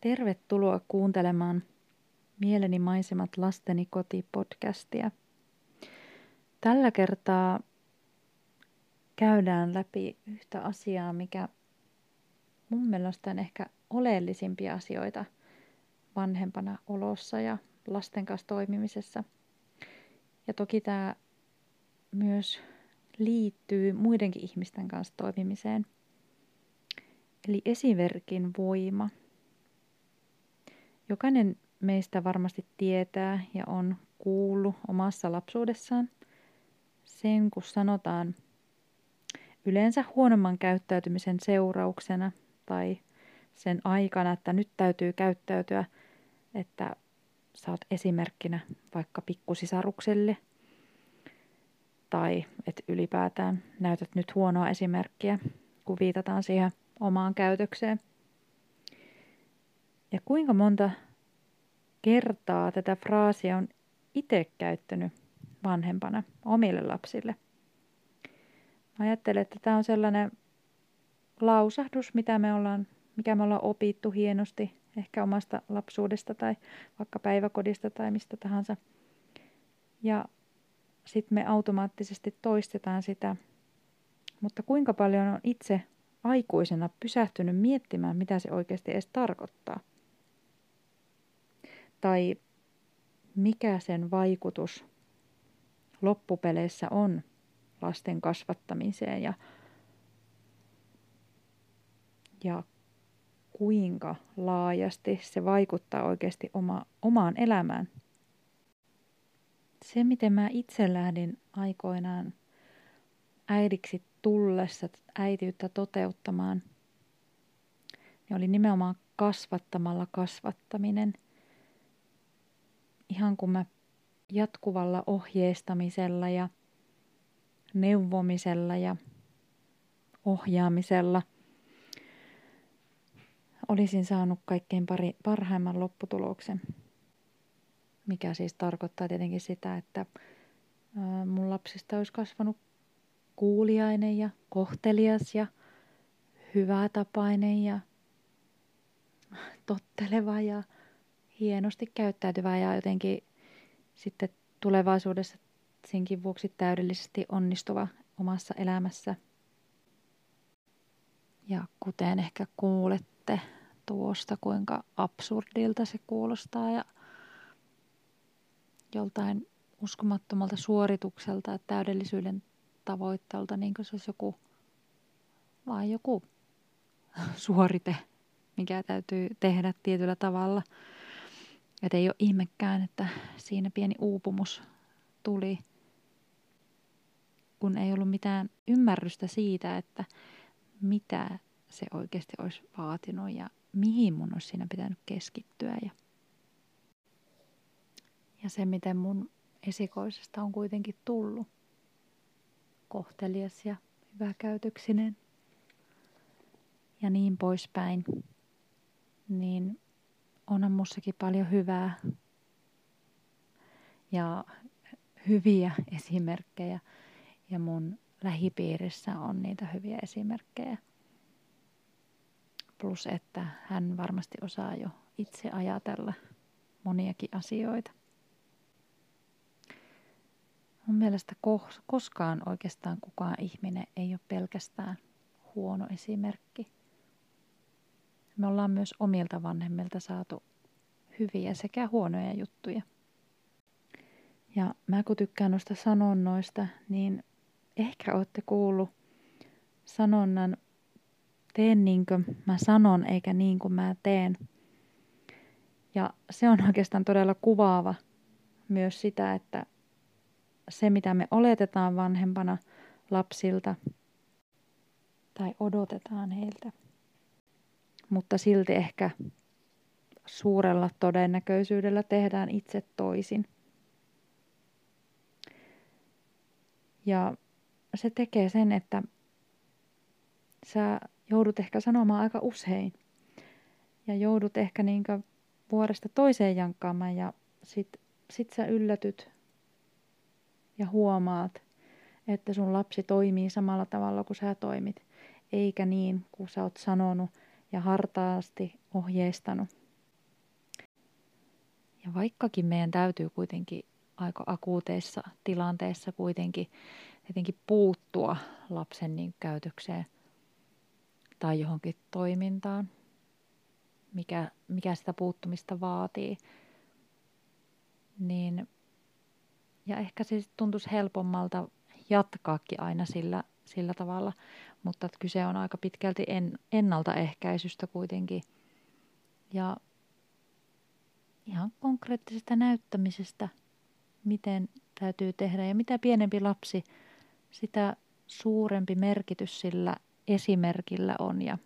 Tervetuloa kuuntelemaan Mieleni maisemat lasteni koti-podcastia. Tällä kertaa käydään läpi yhtä asiaa, mikä mun mielestä on ehkä oleellisimpia asioita vanhempana olossa ja lasten kanssa toimimisessa. Ja toki tämä myös liittyy muidenkin ihmisten kanssa toimimiseen. Eli esimerkin voima – Jokainen meistä varmasti tietää ja on kuullut omassa lapsuudessaan sen, kun sanotaan yleensä huonomman käyttäytymisen seurauksena tai sen aikana, että nyt täytyy käyttäytyä, että saat esimerkkinä vaikka pikkusisarukselle tai että ylipäätään näytät nyt huonoa esimerkkiä, kun viitataan siihen omaan käytökseen. Ja kuinka monta kertaa tätä fraasia on itse käyttänyt vanhempana omille lapsille? Mä ajattelen, että tämä on sellainen lausahdus, mitä me ollaan, mikä me ollaan opittu hienosti ehkä omasta lapsuudesta tai vaikka päiväkodista tai mistä tahansa. Ja sitten me automaattisesti toistetaan sitä. Mutta kuinka paljon on itse aikuisena pysähtynyt miettimään, mitä se oikeasti edes tarkoittaa? Tai mikä sen vaikutus loppupeleissä on lasten kasvattamiseen ja, ja kuinka laajasti se vaikuttaa oikeasti oma, omaan elämään. Se, miten mä itse lähdin aikoinaan äidiksi tullessa äitiyttä toteuttamaan, niin oli nimenomaan kasvattamalla kasvattaminen – ihan kun mä jatkuvalla ohjeistamisella ja neuvomisella ja ohjaamisella olisin saanut kaikkein pari, parhaimman lopputuloksen. Mikä siis tarkoittaa tietenkin sitä, että mun lapsista olisi kasvanut kuuliainen ja kohtelias ja hyvätapainen ja totteleva ja hienosti käyttäytyvä ja jotenkin sitten tulevaisuudessa senkin vuoksi täydellisesti onnistuva omassa elämässä. Ja kuten ehkä kuulette tuosta, kuinka absurdilta se kuulostaa ja joltain uskomattomalta suoritukselta ja täydellisyyden tavoitteelta, niin kuin se olisi joku, vaan joku suorite, mikä täytyy tehdä tietyllä tavalla – että ei ole ihmekään, että siinä pieni uupumus tuli, kun ei ollut mitään ymmärrystä siitä, että mitä se oikeasti olisi vaatinut ja mihin mun olisi siinä pitänyt keskittyä. Ja, ja se, miten mun esikoisesta on kuitenkin tullut kohtelias ja hyväkäytöksinen ja niin poispäin, niin onhan mussakin paljon hyvää ja hyviä esimerkkejä. Ja mun lähipiirissä on niitä hyviä esimerkkejä. Plus, että hän varmasti osaa jo itse ajatella moniakin asioita. Mun mielestä koskaan oikeastaan kukaan ihminen ei ole pelkästään huono esimerkki – me ollaan myös omilta vanhemmilta saatu hyviä sekä huonoja juttuja. Ja mä kun tykkään noista sanonnoista, niin ehkä olette kuullut sanonnan teen niin kuin mä sanon eikä niin kuin mä teen. Ja se on oikeastaan todella kuvaava myös sitä, että se mitä me oletetaan vanhempana lapsilta tai odotetaan heiltä mutta silti ehkä suurella todennäköisyydellä tehdään itse toisin. Ja se tekee sen, että sä joudut ehkä sanomaan aika usein. Ja joudut ehkä niin vuodesta toiseen jankkaamaan ja sit, sit sä yllätyt ja huomaat, että sun lapsi toimii samalla tavalla kuin sä toimit. Eikä niin, kuin sä oot sanonut ja hartaasti ohjeistanut. Ja vaikkakin meidän täytyy kuitenkin aika akuuteissa tilanteissa kuitenkin tietenkin puuttua lapsen niin käytökseen tai johonkin toimintaan, mikä, mikä sitä puuttumista vaatii, niin ja ehkä se tuntuisi helpommalta jatkaakin aina sillä, sillä tavalla, mutta kyse on aika pitkälti en, ennaltaehkäisystä kuitenkin. Ja ihan konkreettisesta näyttämisestä, miten täytyy tehdä. Ja mitä pienempi lapsi, sitä suurempi merkitys sillä esimerkillä on ja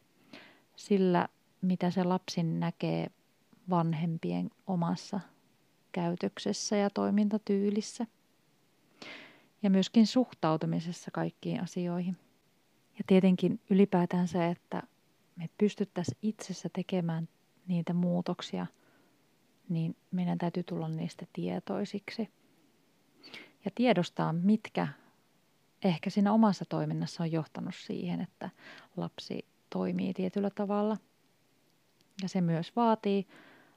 sillä, mitä se lapsi näkee vanhempien omassa käytöksessä ja toimintatyylissä. Ja myöskin suhtautumisessa kaikkiin asioihin. Ja tietenkin ylipäätään se, että me pystyttäisiin itsessä tekemään niitä muutoksia, niin meidän täytyy tulla niistä tietoisiksi. Ja tiedostaa, mitkä ehkä siinä omassa toiminnassa on johtanut siihen, että lapsi toimii tietyllä tavalla. Ja se myös vaatii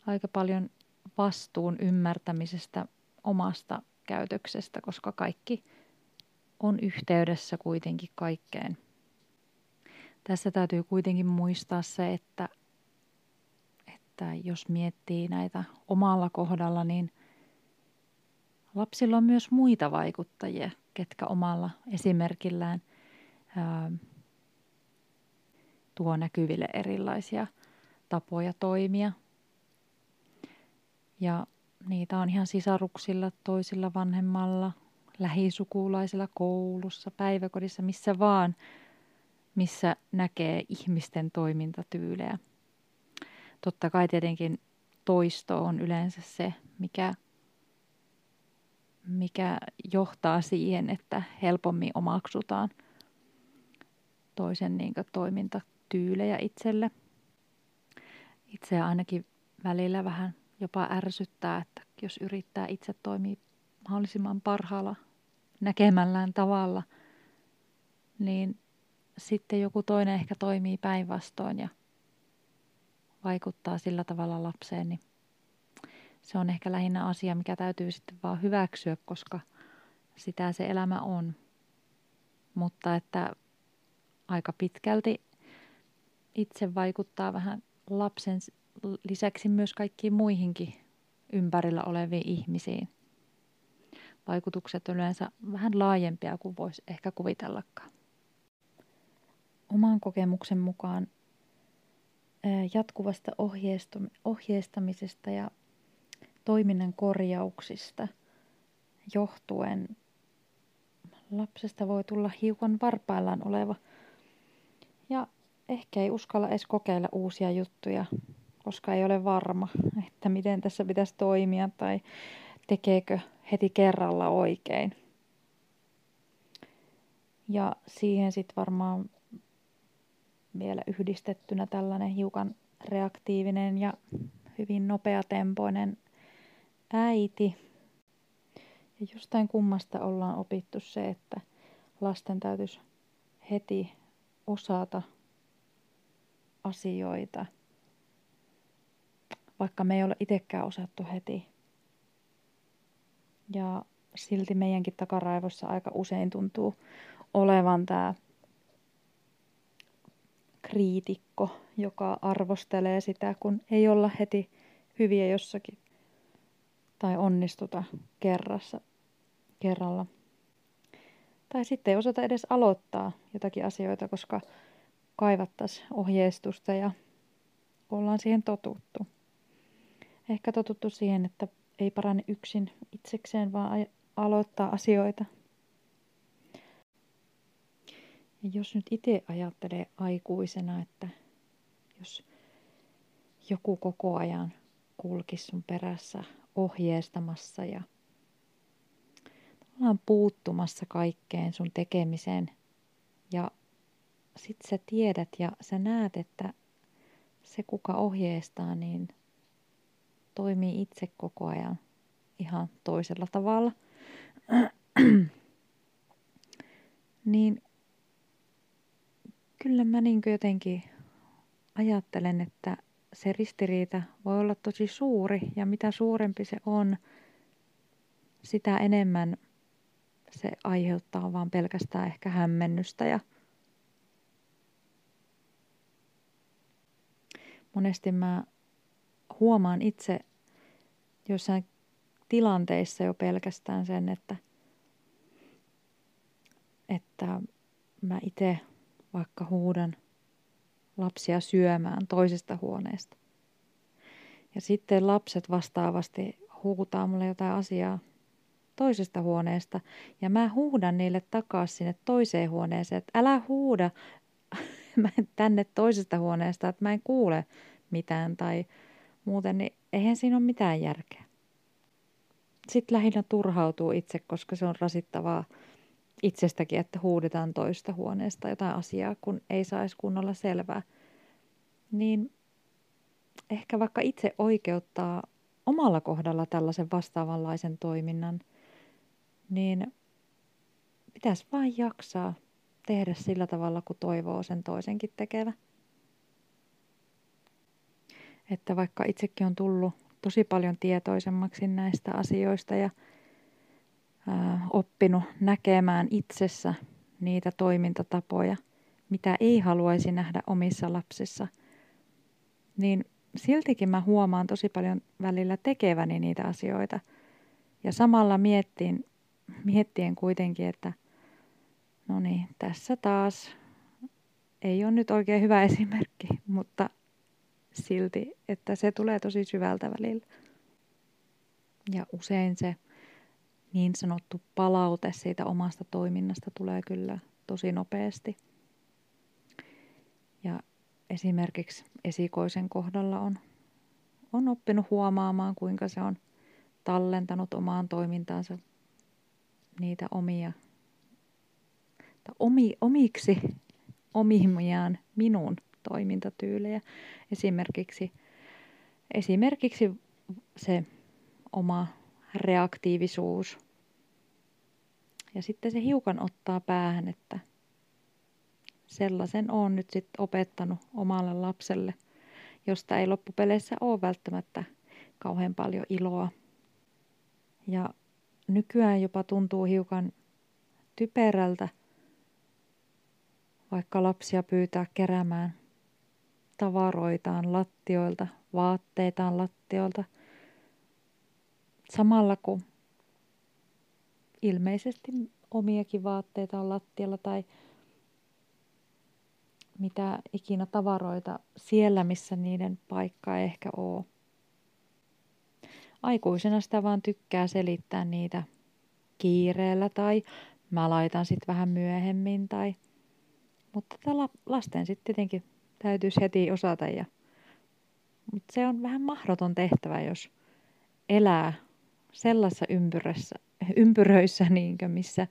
aika paljon vastuun ymmärtämisestä omasta käytöksestä, koska kaikki on yhteydessä kuitenkin kaikkeen. Tässä täytyy kuitenkin muistaa se, että, että jos miettii näitä omalla kohdalla, niin lapsilla on myös muita vaikuttajia, ketkä omalla esimerkillään ää, tuo näkyville erilaisia tapoja toimia. Ja niitä on ihan sisaruksilla, toisilla vanhemmalla, lähisukulaisilla, koulussa, päiväkodissa, missä vaan, missä näkee ihmisten toimintatyylejä. Totta kai tietenkin toisto on yleensä se, mikä, mikä johtaa siihen, että helpommin omaksutaan toisen niin toimintatyylejä itselle. Itse ainakin välillä vähän jopa ärsyttää, että jos yrittää itse toimia mahdollisimman parhaalla näkemällään tavalla, niin sitten joku toinen ehkä toimii päinvastoin ja vaikuttaa sillä tavalla lapseen, niin se on ehkä lähinnä asia, mikä täytyy sitten vaan hyväksyä, koska sitä se elämä on. Mutta että aika pitkälti itse vaikuttaa vähän lapsen lisäksi myös kaikkiin muihinkin ympärillä oleviin ihmisiin. Vaikutukset on yleensä vähän laajempia kuin voisi ehkä kuvitellakaan. Oman kokemuksen mukaan jatkuvasta ohjeistamisesta ja toiminnan korjauksista johtuen lapsesta voi tulla hiukan varpaillaan oleva ja ehkä ei uskalla edes kokeilla uusia juttuja koska ei ole varma, että miten tässä pitäisi toimia tai tekeekö heti kerralla oikein. Ja siihen sitten varmaan vielä yhdistettynä tällainen hiukan reaktiivinen ja hyvin nopeatempoinen äiti. Ja jostain kummasta ollaan opittu se, että lasten täytyisi heti osata asioita – vaikka me ei ole itsekään osattu heti. Ja silti meidänkin takaraivossa aika usein tuntuu olevan tämä kriitikko, joka arvostelee sitä, kun ei olla heti hyviä jossakin tai onnistuta kerrassa, kerralla. Tai sitten ei osata edes aloittaa jotakin asioita, koska kaivattaisiin ohjeistusta ja ollaan siihen totuttu ehkä totuttu siihen, että ei parane yksin itsekseen, vaan aloittaa asioita. Ja jos nyt itse ajattelee aikuisena, että jos joku koko ajan kulkisi sun perässä ohjeistamassa ja tavallaan puuttumassa kaikkeen sun tekemiseen ja sit sä tiedät ja sä näet, että se kuka ohjeistaa, niin toimii itse koko ajan ihan toisella tavalla. niin kyllä mä niin jotenkin ajattelen, että se ristiriita voi olla tosi suuri ja mitä suurempi se on, sitä enemmän se aiheuttaa vaan pelkästään ehkä hämmennystä ja monesti mä huomaan itse jossain tilanteissa jo pelkästään sen, että, että mä itse vaikka huudan lapsia syömään toisesta huoneesta. Ja sitten lapset vastaavasti huutaa mulle jotain asiaa toisesta huoneesta. Ja mä huudan niille takaisin sinne toiseen huoneeseen, että älä huuda tänne toisesta huoneesta, että mä en kuule mitään tai muuten, niin eihän siinä ole mitään järkeä. Sitten lähinnä turhautuu itse, koska se on rasittavaa itsestäkin, että huudetaan toista huoneesta jotain asiaa, kun ei saisi kunnolla selvää. Niin ehkä vaikka itse oikeuttaa omalla kohdalla tällaisen vastaavanlaisen toiminnan, niin pitäisi vain jaksaa tehdä sillä tavalla, kun toivoo sen toisenkin tekevä. Että vaikka itsekin on tullut tosi paljon tietoisemmaksi näistä asioista ja oppinut näkemään itsessä niitä toimintatapoja, mitä ei haluaisi nähdä omissa lapsissa, niin siltikin mä huomaan tosi paljon välillä tekeväni niitä asioita. Ja samalla miettiin, miettien kuitenkin, että no niin, tässä taas ei ole nyt oikein hyvä esimerkki, mutta silti, että se tulee tosi syvältä välillä. Ja usein se niin sanottu palaute siitä omasta toiminnasta tulee kyllä tosi nopeasti. Ja esimerkiksi esikoisen kohdalla on, on oppinut huomaamaan, kuinka se on tallentanut omaan toimintaansa niitä omia, omi, omiksi omimiaan minun toimintatyylejä. Esimerkiksi, esimerkiksi se oma reaktiivisuus. Ja sitten se hiukan ottaa päähän, että sellaisen on nyt sitten opettanut omalle lapselle, josta ei loppupeleissä ole välttämättä kauhean paljon iloa. Ja nykyään jopa tuntuu hiukan typerältä, vaikka lapsia pyytää keräämään tavaroitaan lattioilta, vaatteitaan lattioilta, samalla kun ilmeisesti omiakin vaatteita on lattialla tai mitä ikinä tavaroita siellä, missä niiden paikka ei ehkä ole. Aikuisena sitä vaan tykkää selittää niitä kiireellä tai mä laitan sitten vähän myöhemmin tai mutta tätä lasten sitten tietenkin täytyisi heti osata. Ja, mutta se on vähän mahdoton tehtävä, jos elää sellaisessa ympyrässä, ympyröissä, niinkö, missä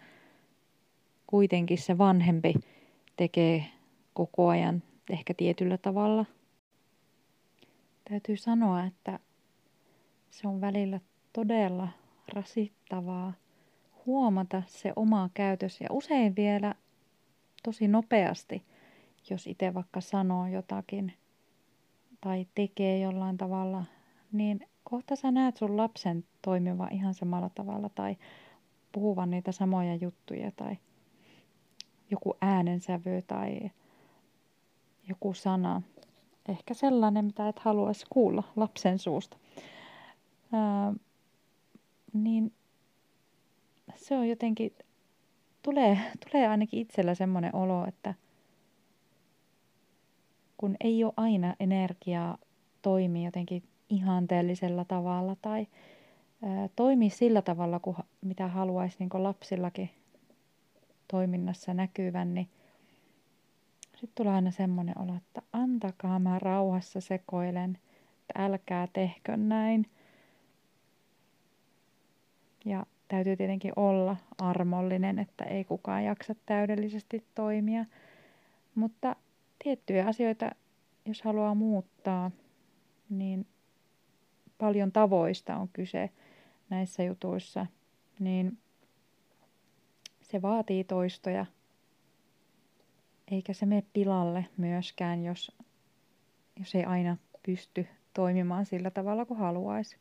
kuitenkin se vanhempi tekee koko ajan ehkä tietyllä tavalla. Täytyy sanoa, että se on välillä todella rasittavaa huomata se oma käytös ja usein vielä tosi nopeasti, jos itse vaikka sanoo jotakin tai tekee jollain tavalla, niin kohta sä näet sun lapsen toimiva ihan samalla tavalla tai puhuvan niitä samoja juttuja tai joku äänensävy tai joku sana. Ehkä sellainen, mitä et haluaisi kuulla lapsen suusta. Ää, niin se on jotenkin tulee, tulee ainakin itsellä semmoinen olo, että kun ei ole aina energiaa toimia jotenkin ihanteellisella tavalla tai toimii sillä tavalla, kuin, mitä haluaisi niin lapsillakin toiminnassa näkyvän, niin sitten tulee aina semmoinen olo, että antakaa mä rauhassa sekoilen, että älkää tehkö näin. Ja täytyy tietenkin olla armollinen, että ei kukaan jaksa täydellisesti toimia. Mutta tiettyjä asioita, jos haluaa muuttaa, niin paljon tavoista on kyse näissä jutuissa, niin se vaatii toistoja. Eikä se mene pilalle myöskään, jos, jos ei aina pysty toimimaan sillä tavalla kuin haluaisi.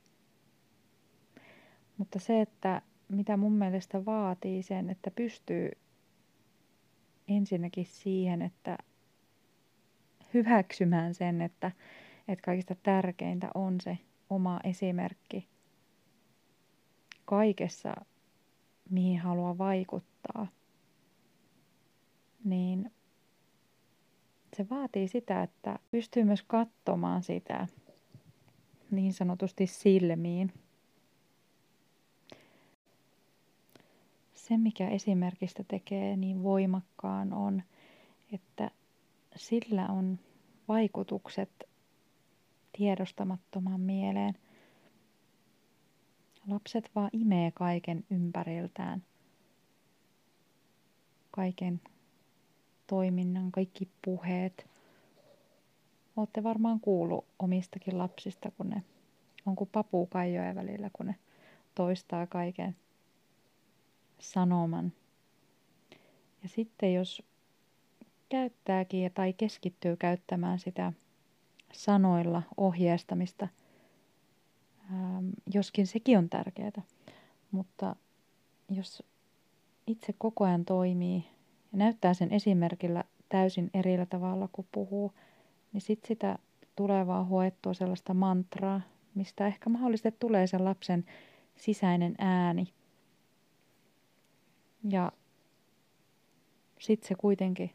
Mutta se, että mitä mun mielestä vaatii sen, että pystyy ensinnäkin siihen, että hyväksymään sen, että, että kaikista tärkeintä on se oma esimerkki kaikessa, mihin haluaa vaikuttaa, niin se vaatii sitä, että pystyy myös katsomaan sitä niin sanotusti silmiin. Se, mikä esimerkistä tekee niin voimakkaan, on, että sillä on vaikutukset tiedostamattomaan mieleen. Lapset vaan imee kaiken ympäriltään. Kaiken toiminnan, kaikki puheet. Olette varmaan kuullut omistakin lapsista, kun ne on kuin papukaijoja välillä, kun ne toistaa kaiken sanoman. Ja sitten jos käyttääkin tai keskittyy käyttämään sitä sanoilla ohjeistamista, ähm, joskin sekin on tärkeää, mutta jos itse koko ajan toimii ja näyttää sen esimerkillä täysin erillä tavalla kuin puhuu, niin sitten sitä tulevaa hoettua sellaista mantraa, mistä ehkä mahdollisesti tulee sen lapsen sisäinen ääni. Ja sitten se kuitenkin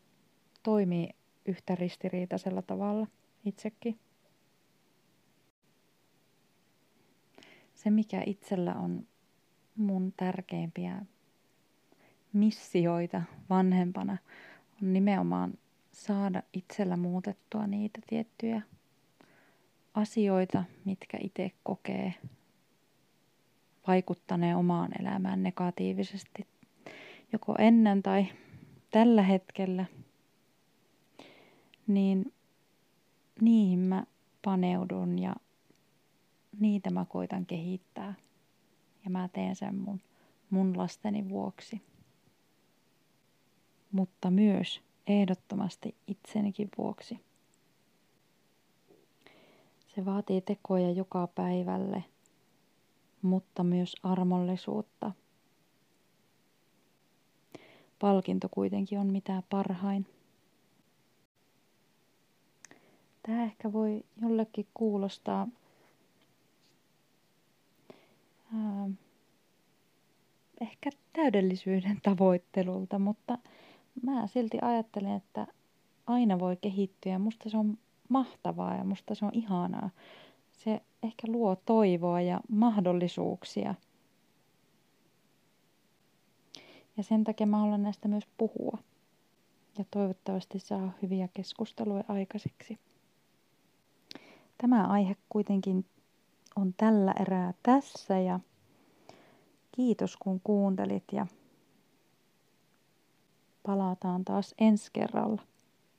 toimii yhtä ristiriitaisella tavalla itsekin. Se, mikä itsellä on mun tärkeimpiä missioita vanhempana, on nimenomaan saada itsellä muutettua niitä tiettyjä asioita, mitkä itse kokee vaikuttaneen omaan elämään negatiivisesti, joko ennen tai tällä hetkellä – niin niihin mä paneudun ja niitä mä koitan kehittää. Ja mä teen sen mun, mun lasteni vuoksi. Mutta myös ehdottomasti itsenikin vuoksi. Se vaatii tekoja joka päivälle, mutta myös armollisuutta. Palkinto kuitenkin on mitä parhain. Tämä ehkä voi jollekin kuulostaa ää, ehkä täydellisyyden tavoittelulta, mutta mä silti ajattelen, että aina voi kehittyä ja musta se on mahtavaa ja musta se on ihanaa. Se ehkä luo toivoa ja mahdollisuuksia. Ja sen takia mä haluan näistä myös puhua. Ja toivottavasti saa hyviä keskusteluja aikaiseksi. Tämä aihe kuitenkin on tällä erää tässä ja kiitos kun kuuntelit ja palataan taas ensi kerralla.